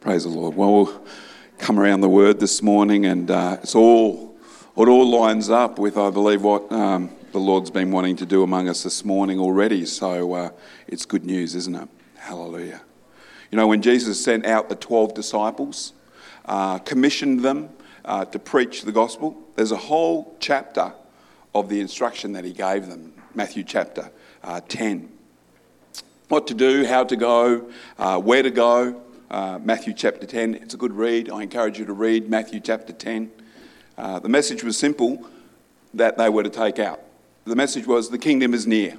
Praise the Lord. Well, we'll come around the word this morning, and uh, it's all it all lines up with, I believe, what um, the Lord's been wanting to do among us this morning already. So uh, it's good news, isn't it? Hallelujah. You know, when Jesus sent out the twelve disciples, uh, commissioned them uh, to preach the gospel, there's a whole chapter of the instruction that he gave them. Matthew chapter uh, ten. What to do, how to go, uh, where to go uh, Matthew chapter 10. It's a good read. I encourage you to read Matthew chapter 10. Uh, the message was simple that they were to take out. The message was the kingdom is near.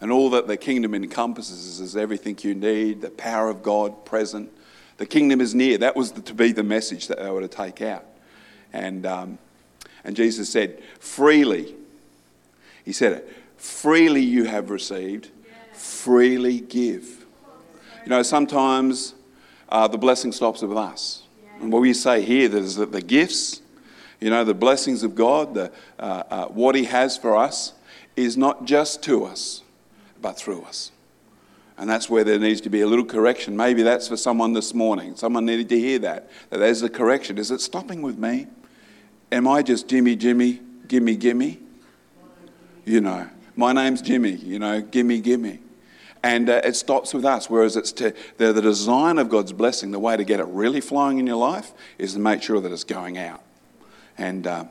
And all that the kingdom encompasses is everything you need, the power of God present. The kingdom is near. That was the, to be the message that they were to take out. And, um, and Jesus said, freely, he said it, freely you have received, freely give. You know, sometimes uh, the blessing stops with us. And what we say here is that the gifts, you know, the blessings of God, the, uh, uh, what He has for us, is not just to us, but through us. And that's where there needs to be a little correction. Maybe that's for someone this morning. Someone needed to hear that. That there's a correction. Is it stopping with me? Am I just Jimmy, Jimmy, gimme, gimme? You know, my name's Jimmy, you know, gimme, gimme and uh, it stops with us. Whereas it's to the, the design of God's blessing, the way to get it really flowing in your life is to make sure that it's going out. And uh,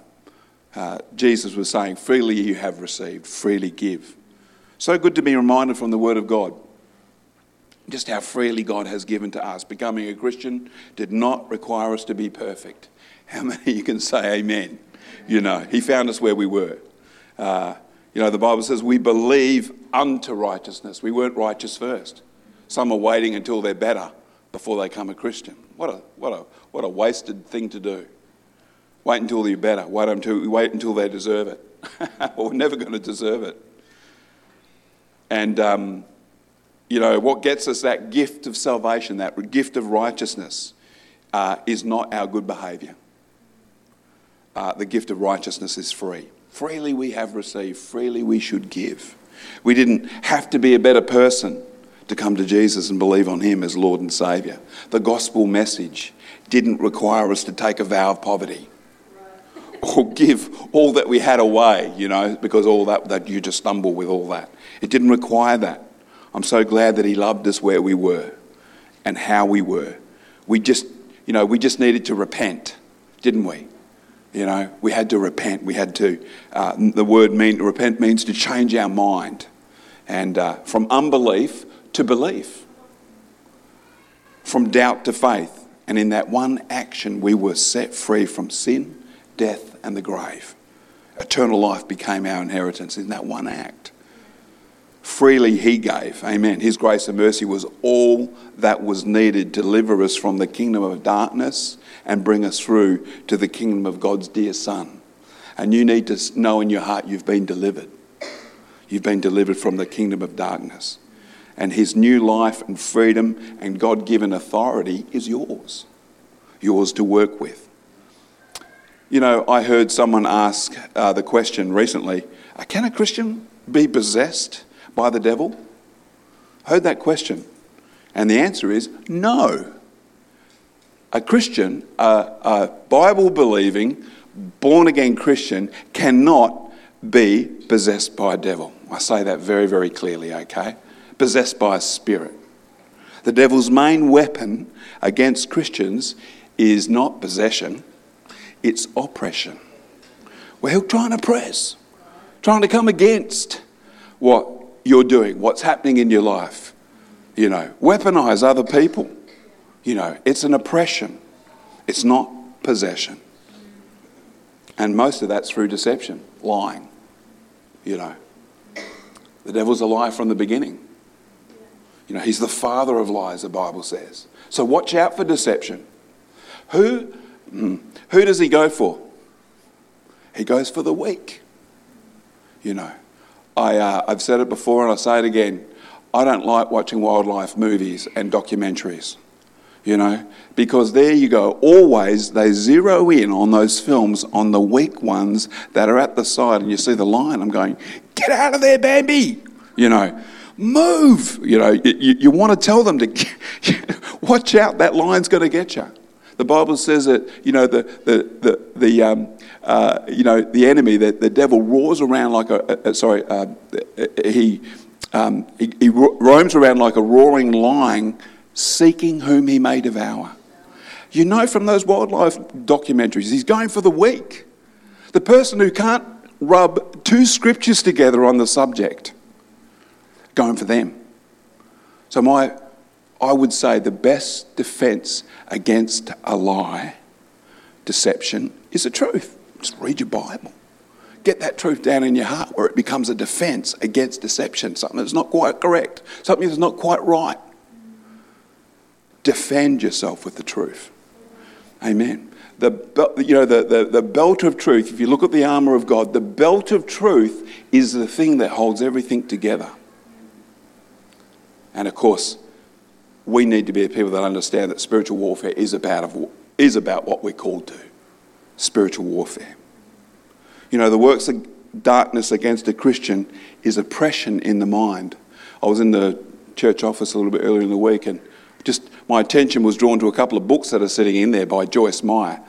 uh, Jesus was saying, freely you have received, freely give. So good to be reminded from the Word of God just how freely God has given to us. Becoming a Christian did not require us to be perfect. How many you can say amen? You know, He found us where we were. Uh, you know, the Bible says we believe unto righteousness. We weren't righteous first. Some are waiting until they're better before they become a Christian. What a, what a, what a wasted thing to do. Wait until you're better. Wait until, wait until they deserve it. well, we're never going to deserve it. And, um, you know, what gets us that gift of salvation, that gift of righteousness, uh, is not our good behaviour. Uh, the gift of righteousness is free. Freely we have received, freely we should give. We didn't have to be a better person to come to Jesus and believe on Him as Lord and Saviour. The gospel message didn't require us to take a vow of poverty or give all that we had away, you know, because all that, that you just stumble with all that. It didn't require that. I'm so glad that He loved us where we were and how we were. We just, you know, we just needed to repent, didn't we? You know, we had to repent. We had to, uh, the word mean, repent means to change our mind. And uh, from unbelief to belief, from doubt to faith. And in that one action, we were set free from sin, death, and the grave. Eternal life became our inheritance in that one act. Freely he gave. Amen. His grace and mercy was all that was needed to deliver us from the kingdom of darkness and bring us through to the kingdom of God's dear Son. And you need to know in your heart you've been delivered. You've been delivered from the kingdom of darkness. And his new life and freedom and God given authority is yours, yours to work with. You know, I heard someone ask uh, the question recently uh, can a Christian be possessed by the devil? Heard that question. And the answer is no a Christian, a, a Bible believing, born again Christian, cannot be possessed by a devil. I say that very, very clearly, okay? Possessed by a spirit. The devil's main weapon against Christians is not possession, it's oppression. Well, he'll try and oppress, trying to come against what you're doing, what's happening in your life. You know, weaponize other people. You know, it's an oppression, it's not possession. And most of that's through deception, lying. You know, the devil's a liar from the beginning. You know, he's the father of lies, the Bible says. So watch out for deception. Who, hmm, who does he go for? He goes for the weak. You know, I, uh, I've said it before and I'll say it again. I don't like watching wildlife movies and documentaries you know, because there you go. Always they zero in on those films on the weak ones that are at the side, and you see the lion. I'm going, get out of there, Bambi, you know. move. You know, you, you want to tell them to watch out, that lion's going to get you. The Bible says that, you know, the, the, the, the um, uh, you know, the enemy, the, the devil roars around like a, a sorry, uh, he, um, he, he roams around like a roaring lion seeking whom he may devour. You know from those wildlife documentaries, he's going for the weak. The person who can't rub two scriptures together on the subject, going for them. So, my, I would say the best defense against a lie, deception, is the truth. Just read your Bible. Get that truth down in your heart where it becomes a defense against deception, something that's not quite correct, something that's not quite right. Defend yourself with the truth. Amen the, you know, the, the, the belt of truth, if you look at the armour of God, the belt of truth is the thing that holds everything together. And of course, we need to be people that understand that spiritual warfare is about, is about what we're called to spiritual warfare. You know, the works of darkness against a Christian is oppression in the mind. I was in the church office a little bit earlier in the week and just my attention was drawn to a couple of books that are sitting in there by Joyce Meyer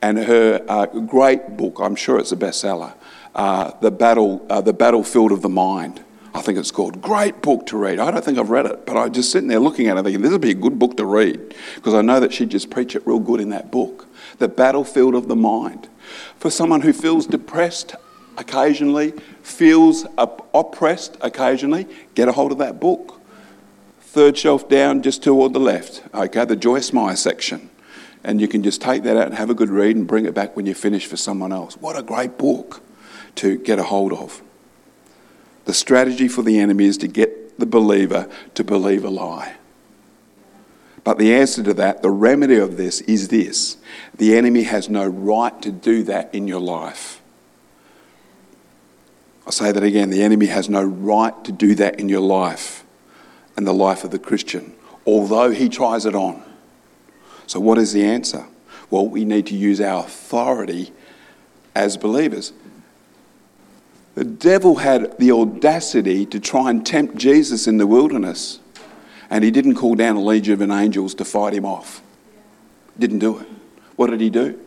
and her uh, great book, I'm sure it's a bestseller, uh, the, Battle, uh, the Battlefield of the Mind. I think it's called. Great book to read. I don't think I've read it, but I'm just sitting there looking at it thinking, this would be a good book to read because I know that she'd just preach it real good in that book. The Battlefield of the Mind. For someone who feels depressed occasionally, feels oppressed occasionally, get a hold of that book. Third shelf down, just toward the left. Okay, the Joyce Meyer section and you can just take that out and have a good read and bring it back when you finish for someone else. What a great book to get a hold of. The strategy for the enemy is to get the believer to believe a lie. But the answer to that, the remedy of this, is this the enemy has no right to do that in your life. I'll say that again the enemy has no right to do that in your life and the life of the Christian, although he tries it on. So, what is the answer? Well, we need to use our authority as believers. The devil had the audacity to try and tempt Jesus in the wilderness, and he didn't call down a legion of angels to fight him off. Didn't do it. What did he do?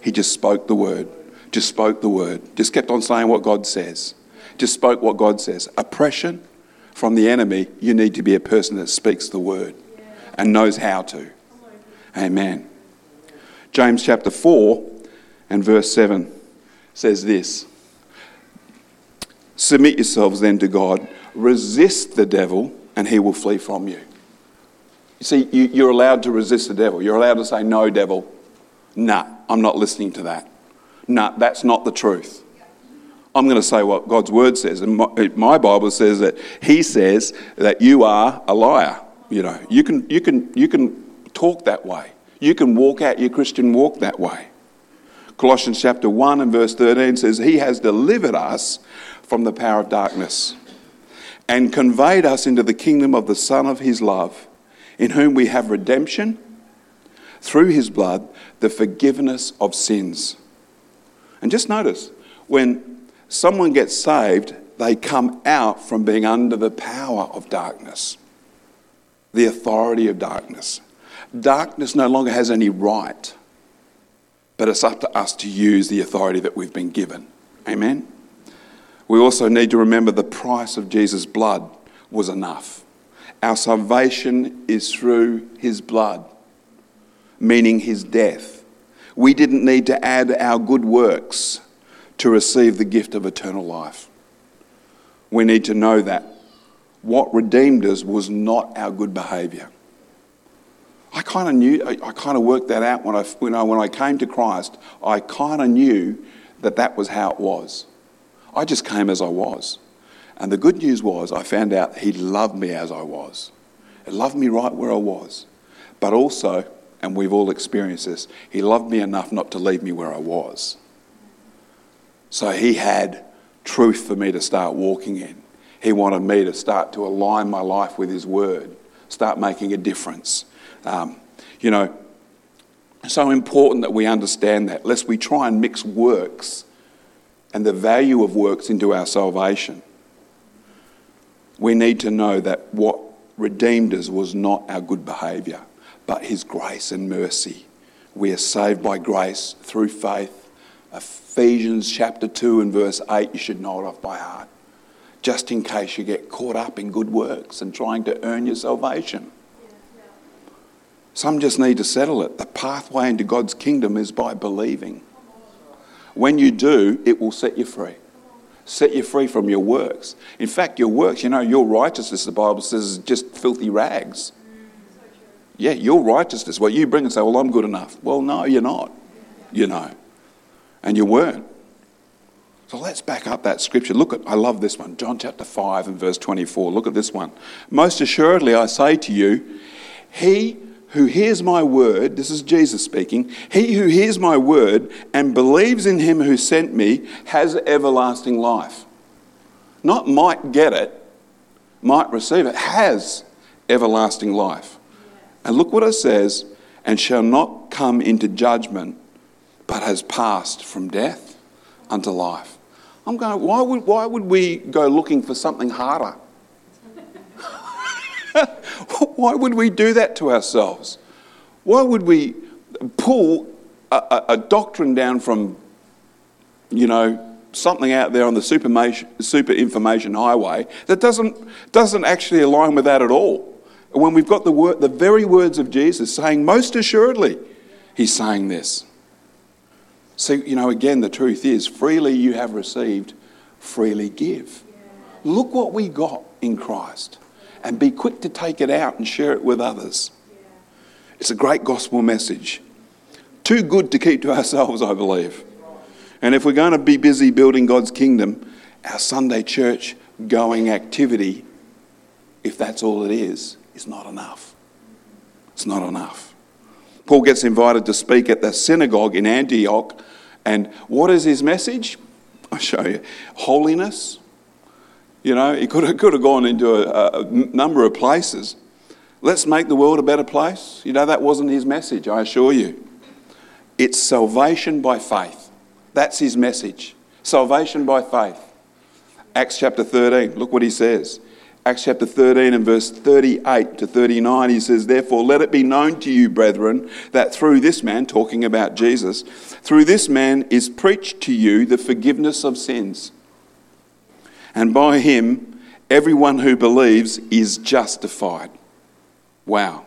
He just spoke the word. Just spoke the word. Just kept on saying what God says. Just spoke what God says. Oppression from the enemy, you need to be a person that speaks the word and knows how to. Amen. James chapter 4 and verse 7 says this Submit yourselves then to God, resist the devil, and he will flee from you. You see, you, are allowed to resist the devil. You're allowed to say, No, devil. Nah, I'm not listening to that. Nah, that's not the truth. I'm going to say what God's word says. And my, uh, my Bible says that He says that you are a liar. You know, you can, you can, you can talk that way. You can walk out your Christian walk that way. Colossians chapter 1 and verse 13 says, He has delivered us from the power of darkness and conveyed us into the kingdom of the Son of His love, in whom we have redemption through His blood, the forgiveness of sins. And just notice, when someone gets saved, they come out from being under the power of darkness, the authority of darkness. Darkness no longer has any right, but it's up to us to use the authority that we've been given. Amen? We also need to remember the price of Jesus' blood was enough. Our salvation is through his blood, meaning his death. We didn't need to add our good works to receive the gift of eternal life. We need to know that what redeemed us was not our good behaviour. I kind of knew, I, kind of worked that out when I, when I, when I came to Christ. I kind of knew that that was how it was. I just came as I was. And the good news was, I found out He loved me as I was. He loved me right where I was. But also, and we've all experienced this, He loved me enough not to leave me where I was. So He had truth for me to start walking in. He wanted me to start to align my life with His Word, start making a difference. Um, you know, so important that we understand that, lest we try and mix works and the value of works into our salvation. we need to know that what redeemed us was not our good behaviour, but His grace and mercy. We are saved by grace through faith. Ephesians chapter 2 and verse 8, you should know it off by heart, just in case you get caught up in good works and trying to earn your salvation. Some just need to settle it. The pathway into God's kingdom is by believing. When you do, it will set you free. Set you free from your works. In fact, your works, you know, your righteousness, the Bible says, is just filthy rags. Yeah, your righteousness, what you bring and say, well, I'm good enough. Well, no, you're not. You know. And you weren't. So let's back up that scripture. Look at, I love this one, John chapter 5 and verse 24. Look at this one. Most assuredly, I say to you, he who hears my word, this is Jesus speaking, he who hears my word and believes in him who sent me has everlasting life. Not might get it, might receive it, has everlasting life. And look what it says, and shall not come into judgment, but has passed from death unto life. I'm going, why would, why would we go looking for something harder? Why would we do that to ourselves? Why would we pull a, a, doctrine down from, you know, something out there on the super, super information highway that doesn't, doesn't actually align with that at all? When we've got the, word, the very words of Jesus saying, most assuredly, he's saying this. So, you know, again, the truth is freely you have received, freely give. Look what we got in Christ and be quick to take it out and share it with others. It's a great gospel message. Too good to keep to ourselves, I believe. And if we're going to be busy building God's kingdom, our Sunday church going activity, if that's all it is, is not enough. It's not enough. Paul gets invited to speak at the synagogue in Antioch, and what is his message? I'll show you. Holiness, you know, he could have, could have gone into a, a number of places. Let's make the world a better place. You know, that wasn't his message, I assure you. It's salvation by faith. That's his message. Salvation by faith. Acts chapter 13, look what he says. Acts chapter 13 and verse 38 to 39, he says, Therefore, let it be known to you, brethren, that through this man, talking about Jesus, through this man is preached to you the forgiveness of sins and by him, everyone who believes is justified. Wow.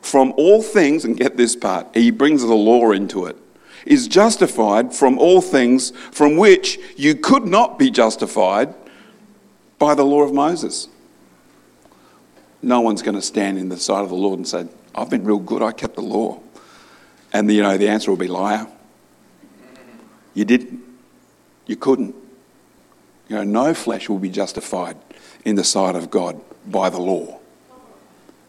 From all things, and get this part, he brings the law into it, is justified from all things from which you could not be justified by the law of Moses. No one's going to stand in the sight of the Lord and say, I've been real good, I kept the law. And you know, the answer will be liar. You didn't. You couldn't. You know, no flesh will be justified in the sight of God by the law.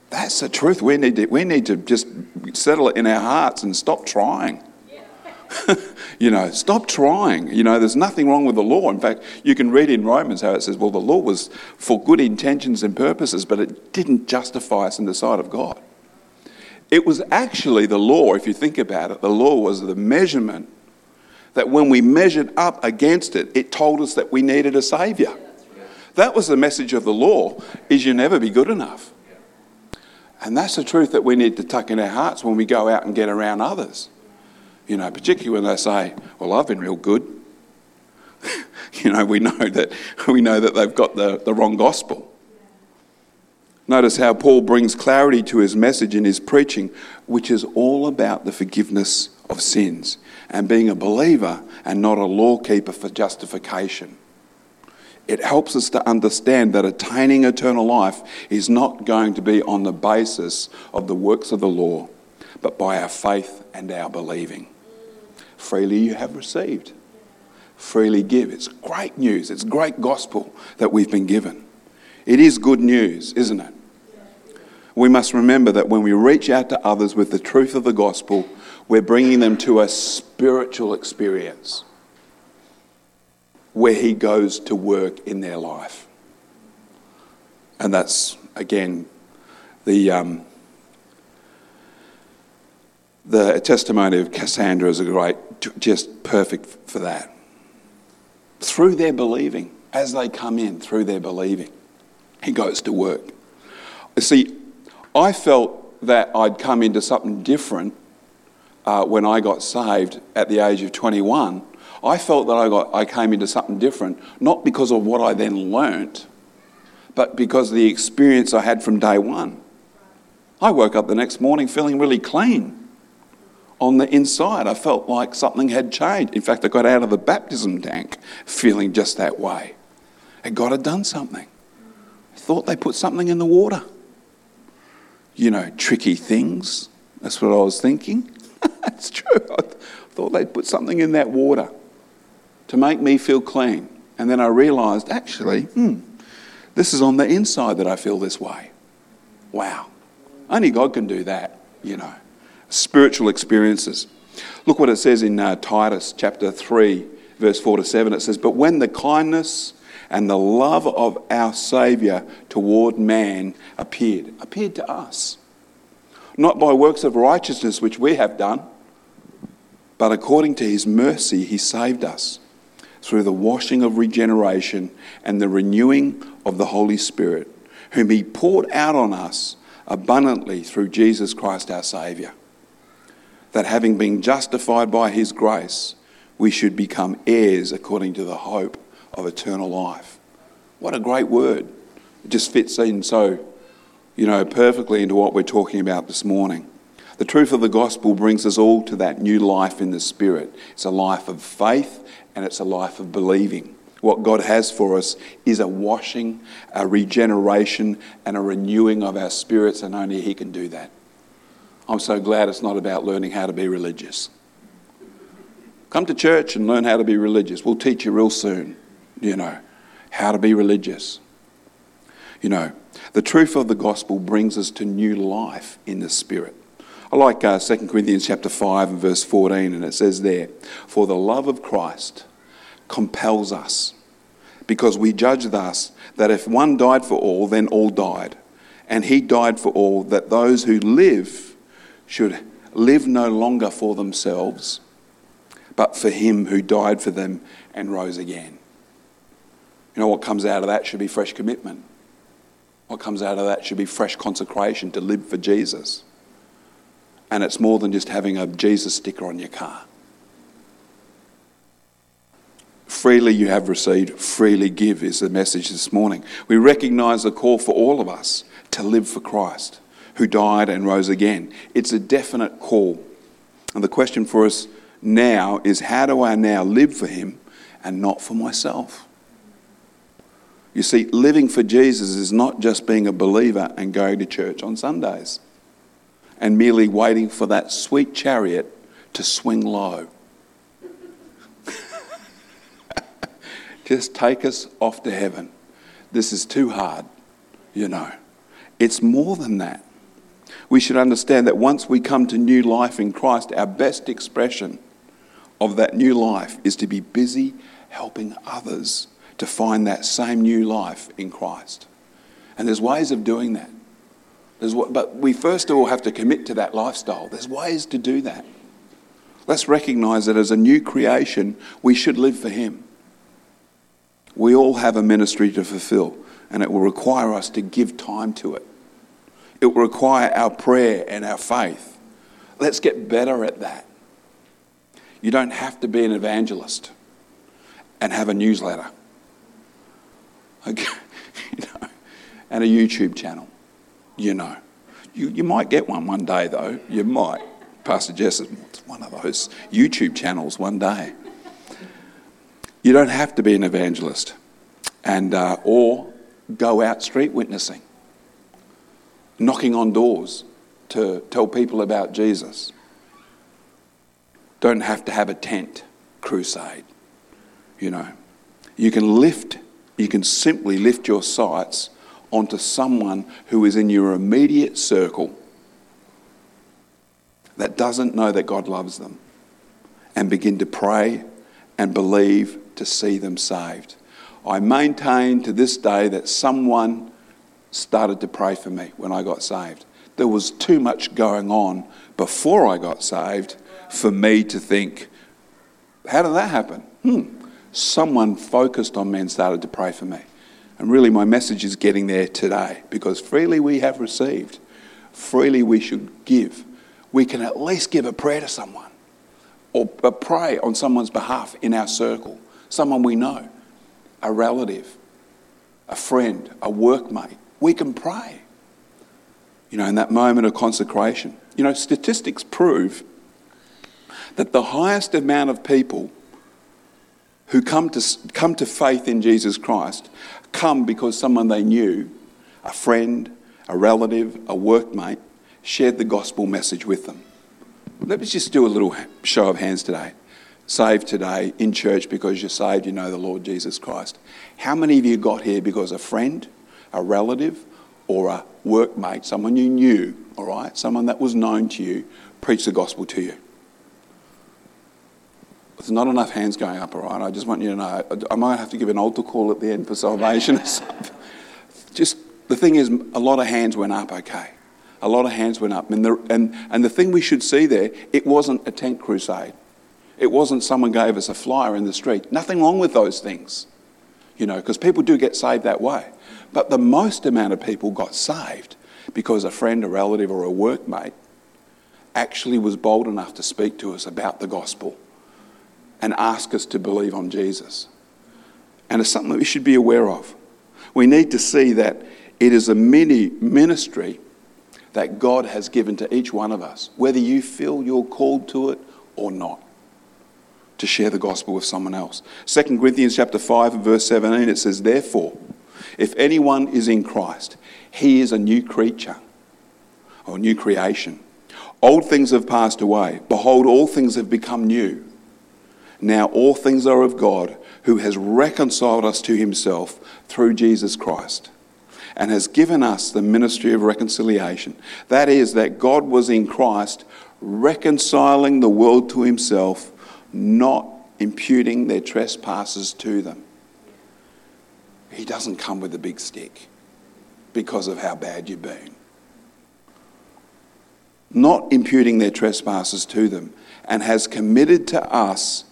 That's the truth. We need to, we need to just settle it in our hearts and stop trying. you know, stop trying. You know, there's nothing wrong with the law. In fact, you can read in Romans how it says, well, the law was for good intentions and purposes, but it didn't justify us in the sight of God. It was actually the law, if you think about it, the law was the measurement that when we measured up against it, it told us that we needed a saviour. That was the message of the law, is you never be good enough. And that's the truth that we need to tuck in our hearts when we go out and get around others. You know, particularly when they say, Well, I've been real good. you know, we know that we know that they've got the, the wrong gospel. Notice how Paul brings clarity to his message in his preaching, which is all about the forgiveness of sins and being a believer and not a law keeper for justification. It helps us to understand that attaining eternal life is not going to be on the basis of the works of the law, but by our faith and our believing. Freely you have received, freely give. It's great news, it's great gospel that we've been given. It is good news, isn't it? We must remember that when we reach out to others with the truth of the gospel, we're bringing them to a spiritual experience where He goes to work in their life. And that's, again, the, um, the testimony of Cassandra is a great, just perfect for that. Through their believing, as they come in, through their believing. He goes to work. See, I felt that I'd come into something different uh, when I got saved at the age of 21. I felt that I, got, I came into something different, not because of what I then learnt, but because of the experience I had from day one. I woke up the next morning feeling really clean. On the inside, I felt like something had changed. In fact, I got out of the baptism tank feeling just that way. And God had done something. I thought they put something in the water. You know, tricky things. That's what I was thinking. It's true. I thought they'd put something in that water to make me feel clean. And then I realised, actually, hmm, this is on the inside that I feel this way. Wow. Only God can do that, you know. Spiritual experiences. Look what it says in uh, Titus chapter 3, verse 4 to 7. It says, But when the kindness and the love of our Saviour toward man appeared, appeared to us, not by works of righteousness which we have done, but according to his mercy, he saved us through the washing of regeneration and the renewing of the Holy Spirit, whom he poured out on us abundantly through Jesus Christ our Saviour. That having been justified by his grace, we should become heirs according to the hope of eternal life. What a great word. It just fits in so, you know, perfectly into what we're talking about this morning. The truth of the gospel brings us all to that new life in the Spirit. It's a life of faith and it's a life of believing. What God has for us is a washing, a regeneration, and a renewing of our spirits, and only He can do that. I'm so glad it's not about learning how to be religious. Come to church and learn how to be religious. We'll teach you real soon, you know, how to be religious. You know, the truth of the gospel brings us to new life in the Spirit. I like uh, 2 Corinthians chapter 5 and verse 14, and it says there, For the love of Christ compels us, because we judge thus that if one died for all, then all died. And he died for all, that those who live should live no longer for themselves, but for him who died for them and rose again. You know what comes out of that should be fresh commitment. What comes out of that should be fresh consecration to live for Jesus. And it's more than just having a Jesus sticker on your car. Freely you have received, freely give is the message this morning. We recognize the call for all of us to live for Christ, who died and rose again. It's a definite call. And the question for us now is how do I now live for Him and not for myself? You see, living for Jesus is not just being a believer and going to church on Sundays and merely waiting for that sweet chariot to swing low. Just take us off to heaven. This is too hard, you know. It's more than that. We should understand that once we come to new life in Christ, our best expression of that new life is to be busy helping others to find that same new life in Christ. And there's ways of doing that. There's, but we first of all have to commit to that lifestyle. There's ways to do that. Let's recognize that as a new creation, we should live for Him. We all have a ministry to fulfill, and it will require us to give time to it. It will require our prayer and our faith. Let's get better at that. You don't have to be an evangelist and have a newsletter okay? you know, and a YouTube channel you know. You, you might get one one day, though. You might. Pastor Jess is one of those YouTube channels one day. You don't have to be an evangelist and, uh, or go out street witnessing, knocking on doors to tell people about Jesus. Don't have to have a tent crusade, you know. You can lift, you can simply lift your sights onto someone who is in your immediate circle that doesn't know that God loves them and begin to pray and believe to see them saved. I maintain to this day that someone started to pray for me when I got saved. There was too much going on before I got saved for me to think, how did that happen? Hmm. Someone focused on me and started to pray for me. And really, my message is getting there today because freely we have received, freely we should give. We can at least give a prayer to someone or pray on someone's behalf in our circle, someone we know, a relative, a friend, a workmate. We can pray, you know, in that moment of consecration. You know, statistics prove that the highest amount of people who come to, come to faith in Jesus Christ come because someone they knew, a friend, a relative, a workmate, shared the gospel message with them. Let me just do a little show of hands today. Saved today in church because you're saved, you know the Lord Jesus Christ. How many of you got here because a friend, a relative, or a workmate, someone you knew, all right, someone that was known to you, preached the gospel to you? There's not enough hands going up, all right? I just want you to know. I might have to give an altar call at the end for salvation or something. Just the thing is, a lot of hands went up, okay? A lot of hands went up. And the, and, and the thing we should see there, it wasn't a tent crusade. It wasn't someone gave us a flyer in the street. Nothing wrong with those things, you know, because people do get saved that way. But the most amount of people got saved because a friend, a relative, or a workmate actually was bold enough to speak to us about the gospel and ask us to believe on Jesus. And it's something that we should be aware of. We need to see that it is a mini ministry that God has given to each one of us, whether you feel you're called to it or not, to share the gospel with someone else. 2 Corinthians chapter 5 and verse 17 it says, Therefore, if anyone is in Christ, he is a new creature or new creation. Old things have passed away. Behold, all things have become new. Now all things are of God, who has reconciled us to himself through Jesus Christ and has given us the ministry of reconciliation. That is, that God was in Christ reconciling the world to himself, not imputing their trespasses to them. He doesn't come with a big stick because of how bad you've been. Not imputing their trespasses to them, and has committed to us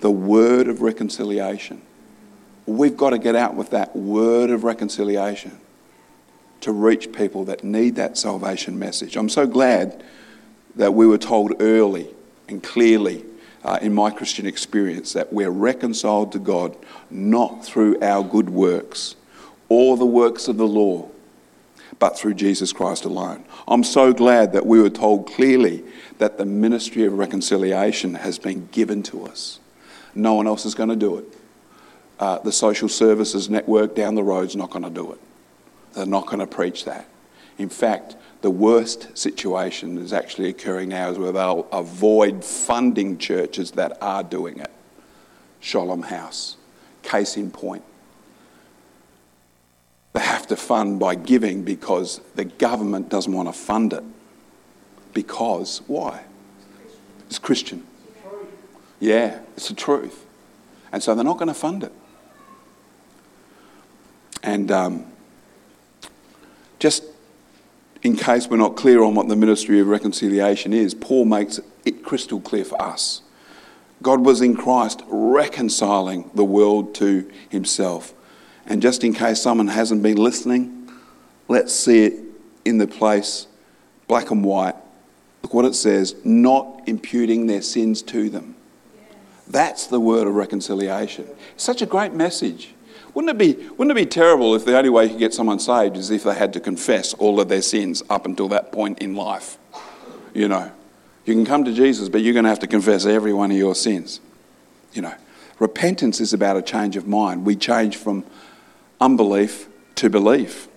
the word of reconciliation. We've got to get out with that word of reconciliation to reach people that need that salvation message. I'm so glad that we were told early and clearly uh, in my Christian experience that we're reconciled to God not through our good works or the works of the law, but through Jesus Christ alone. I'm so glad that we were told clearly that the ministry of reconciliation has been given to us. No one else is going to do it. Uh, the social services network down the road is not going to do it. They're not going to preach that. In fact, the worst situation is actually occurring now is where they'll avoid funding churches that are doing it. Shalom House, case in point. They have to fund by giving because the government doesn't want to fund it. Because, why? It's Christian. Yeah, it's the truth. And so they're not going to fund it. And um, just in case we're not clear on what the ministry of reconciliation is, Paul makes it crystal clear for us. God was in Christ reconciling the world to himself. And just in case someone hasn't been listening, let's see it in the place, black and white. Look what it says not imputing their sins to them. That's the word of reconciliation. Such a great message. Wouldn't it, be, wouldn't it be terrible if the only way you could get someone saved is if they had to confess all of their sins up until that point in life? You know, you can come to Jesus, but you're going to have to confess every one of your sins. You know, repentance is about a change of mind. We change from unbelief to belief.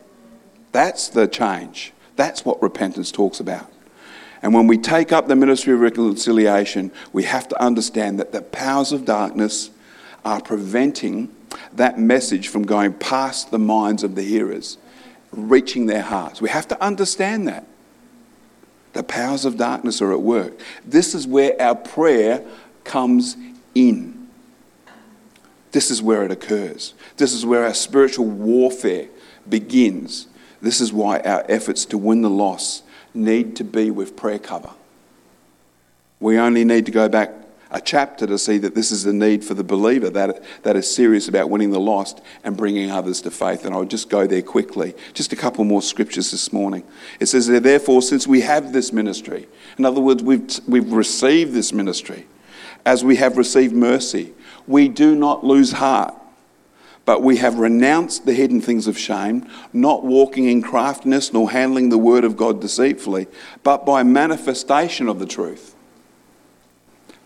That's the change. That's what repentance talks about. And when we take up the ministry of reconciliation, we have to understand that the powers of darkness are preventing that message from going past the minds of the hearers, reaching their hearts. We have to understand that. The powers of darkness are at work. This is where our prayer comes in. This is where it occurs. This is where our spiritual warfare begins. This is why our efforts to win the lost need to be with prayer cover. We only need to go back a chapter to see that this is a need for the believer that, that is serious about winning the lost and bringing others to faith. And I'll just go there quickly. Just a couple more scriptures this morning. It says, Therefore, since we have this ministry, in other words, we've, we've received this ministry, as we have received mercy, we do not lose heart. But we have renounced the hidden things of shame, not walking in craftiness nor handling the word of God deceitfully, but by manifestation of the truth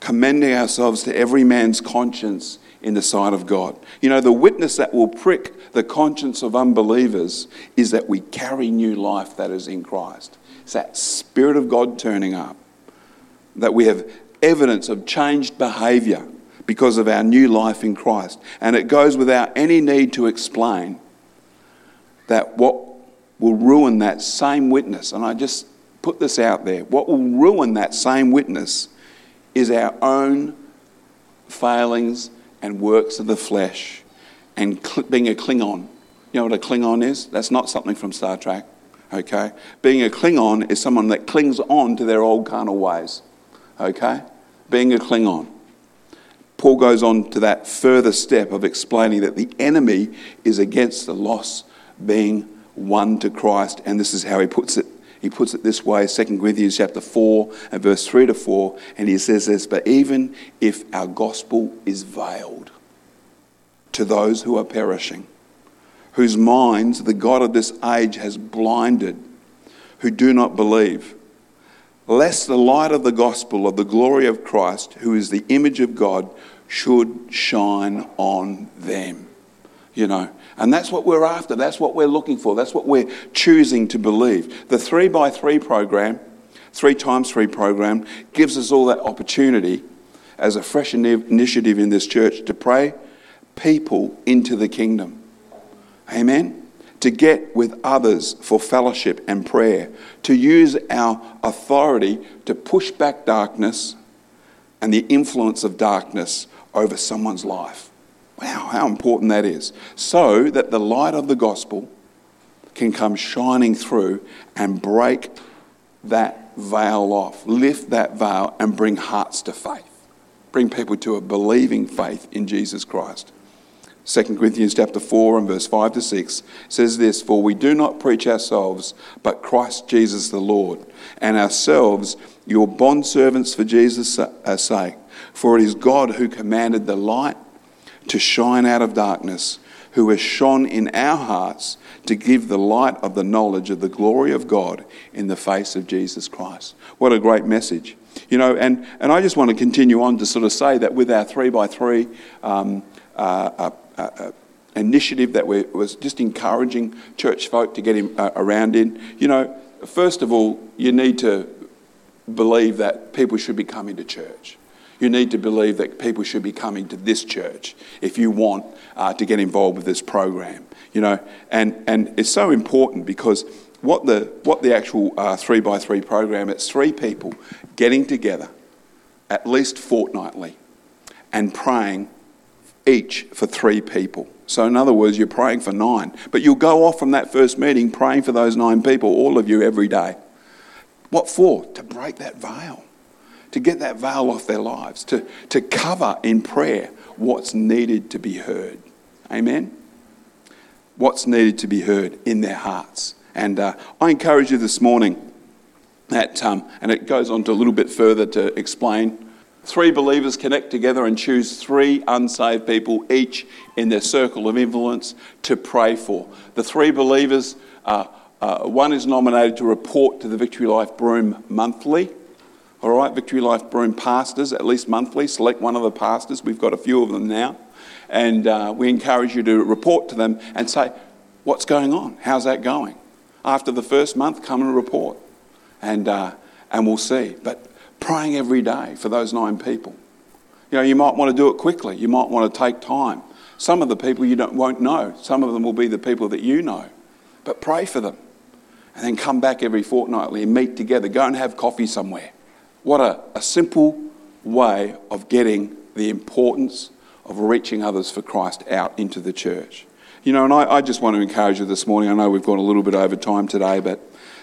commending ourselves to every man's conscience in the sight of God. You know, the witness that will prick the conscience of unbelievers is that we carry new life that is in Christ. It's that Spirit of God turning up, that we have evidence of changed behaviour because of our new life in Christ. And it goes without any need to explain that what will ruin that same witness, and I just put this out there, what will ruin that same witness is our own failings and works of the flesh and cl- being a Klingon. You know what a Klingon is? That's not something from Star Trek, okay? Being a Klingon is someone that clings on to their old carnal ways, okay? Being a Klingon. Paul goes on to that further step of explaining that the enemy is against the loss being won to Christ, and this is how he puts it. He puts it this way 2 Corinthians chapter 4 and verse 3 to 4, and he says this But even if our gospel is veiled to those who are perishing, whose minds the God of this age has blinded, who do not believe, lest the light of the gospel of the glory of Christ, who is the image of God, should shine on them. You know, and that's what we're after. That's what we're looking for. That's what we're choosing to believe. The three by three program, three times three program, gives us all that opportunity as a fresh initiative in this church to pray people into the kingdom. Amen. To get with others for fellowship and prayer, to use our authority to push back darkness and the influence of darkness over someone's life. Wow, how important that is. So that the light of the gospel can come shining through and break that veil off, lift that veil, and bring hearts to faith. Bring people to a believing faith in Jesus Christ. 2 Corinthians chapter 4 and verse 5 to 6 says this For we do not preach ourselves, but Christ Jesus the Lord, and ourselves your bondservants for Jesus' uh, sake. For it is God who commanded the light to shine out of darkness, who has shone in our hearts to give the light of the knowledge of the glory of God in the face of Jesus Christ. What a great message. You know, and, and I just want to continue on to sort of say that with our three by three um, uh, uh, uh, uh initiative that we was just encouraging church folk to get in, uh, around in, you know, first of all, you need to believe that people should be coming to church. You need to believe that people should be coming to this church if you want uh, to get involved with this program. You know, and, and it's so important because what the, what the actual uh, three by three program, it's three people getting together at least fortnightly and praying each for three people. So, in other words, you're praying for nine, but you'll go off from that first meeting praying for those nine people, all of you, every day. What for? To break that veil to get that veil off their lives, to, to cover in prayer what's needed to be heard. Amen? What's needed to be heard in their hearts. And uh, I encourage you this morning that, um, and it goes on to a little bit further to explain. Three believers connect together and choose three unsaved people, each in their circle of influence, to pray for. The three believers, uh, uh, one is nominated to report to the Victory Life Broome monthly. All right, Victory Life Broome pastors, at least monthly, select one of the pastors. We've got a few of them now. And uh, we encourage you to report to them and say, What's going on? How's that going? After the first month, come and report. And, uh, and we'll see. But praying every day for those nine people. You know, you might want to do it quickly, you might want to take time. Some of the people you don't, won't know, some of them will be the people that you know. But pray for them. And then come back every fortnightly and meet together. Go and have coffee somewhere. What a, a simple way of getting the importance of reaching others for Christ out into the church. You know, and I, I, just want to encourage you this morning. I know we've gone a little bit over time today, but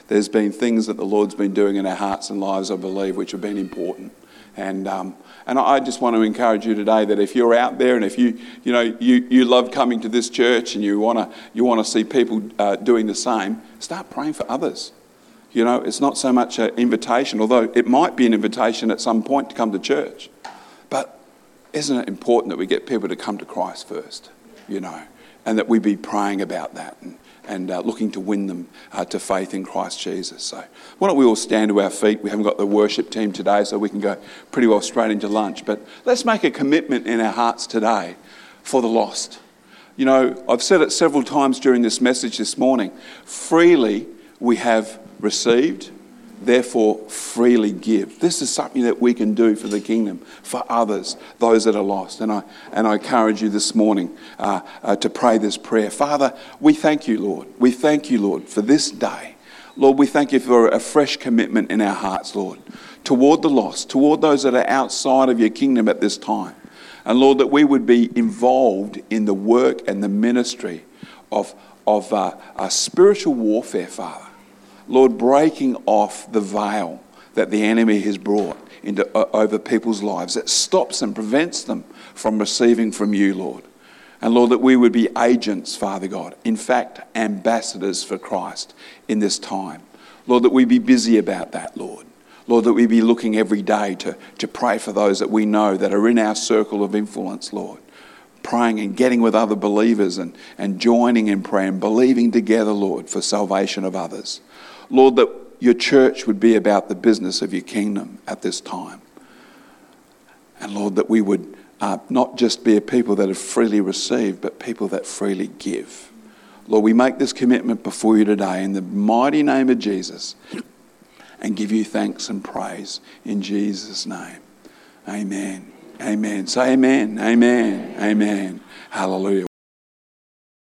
there's been things that the Lord's been doing in our hearts and lives, I believe, which have been important. And, um, and I just want to encourage you today that if you're out there and if you, you, know, you, you love coming to this church and you want to you wanna see people uh, doing the same, start praying for others. You know, it's not so much an invitation, although it might be an invitation at some point to come to church. But isn't it important that we get people to come to Christ first, you know, and that we be praying about that and, and uh, looking to win them uh, to faith in Christ Jesus. So, why don't we all stand to our feet? We haven't got the worship team today, so we can go pretty well straight into lunch. But let's make a commitment in our hearts today for the lost. You know, I've said it several times during this message this morning. Freely we have received, therefore freely give. This is something that we can do for the kingdom, for others, those that are lost. And I, and I encourage you this morning uh, uh, to pray this prayer. Father, we thank you, Lord. We thank you, Lord, for this day. Lord, we thank you for a fresh commitment in our hearts, Lord, toward the lost, toward those that are outside of your kingdom at this time. And Lord, that we would be involved in the work and the ministry of, of uh, spiritual warfare, Father. Lord, breaking off the veil that the enemy has brought into, uh, over people's lives that stops and prevents them from receiving from you, Lord. And Lord, that we would be agents, Father God, in fact, ambassadors for Christ in this time. Lord, that we be busy about that, Lord. Lord, that we be looking every day to, to pray for those that we know that are in our circle of influence, Lord. Praying and getting with other believers and, and joining in prayer and believing together, Lord, for salvation of others. Lord, that your church would be about the business of your kingdom at this time. And Lord, that we would uh, not just be a people that have freely received, but people that freely give. Lord, we make this commitment before you today in the mighty name of Jesus and give you thanks and praise in Jesus' name. Amen. Amen. Say amen. Amen. Amen. Hallelujah.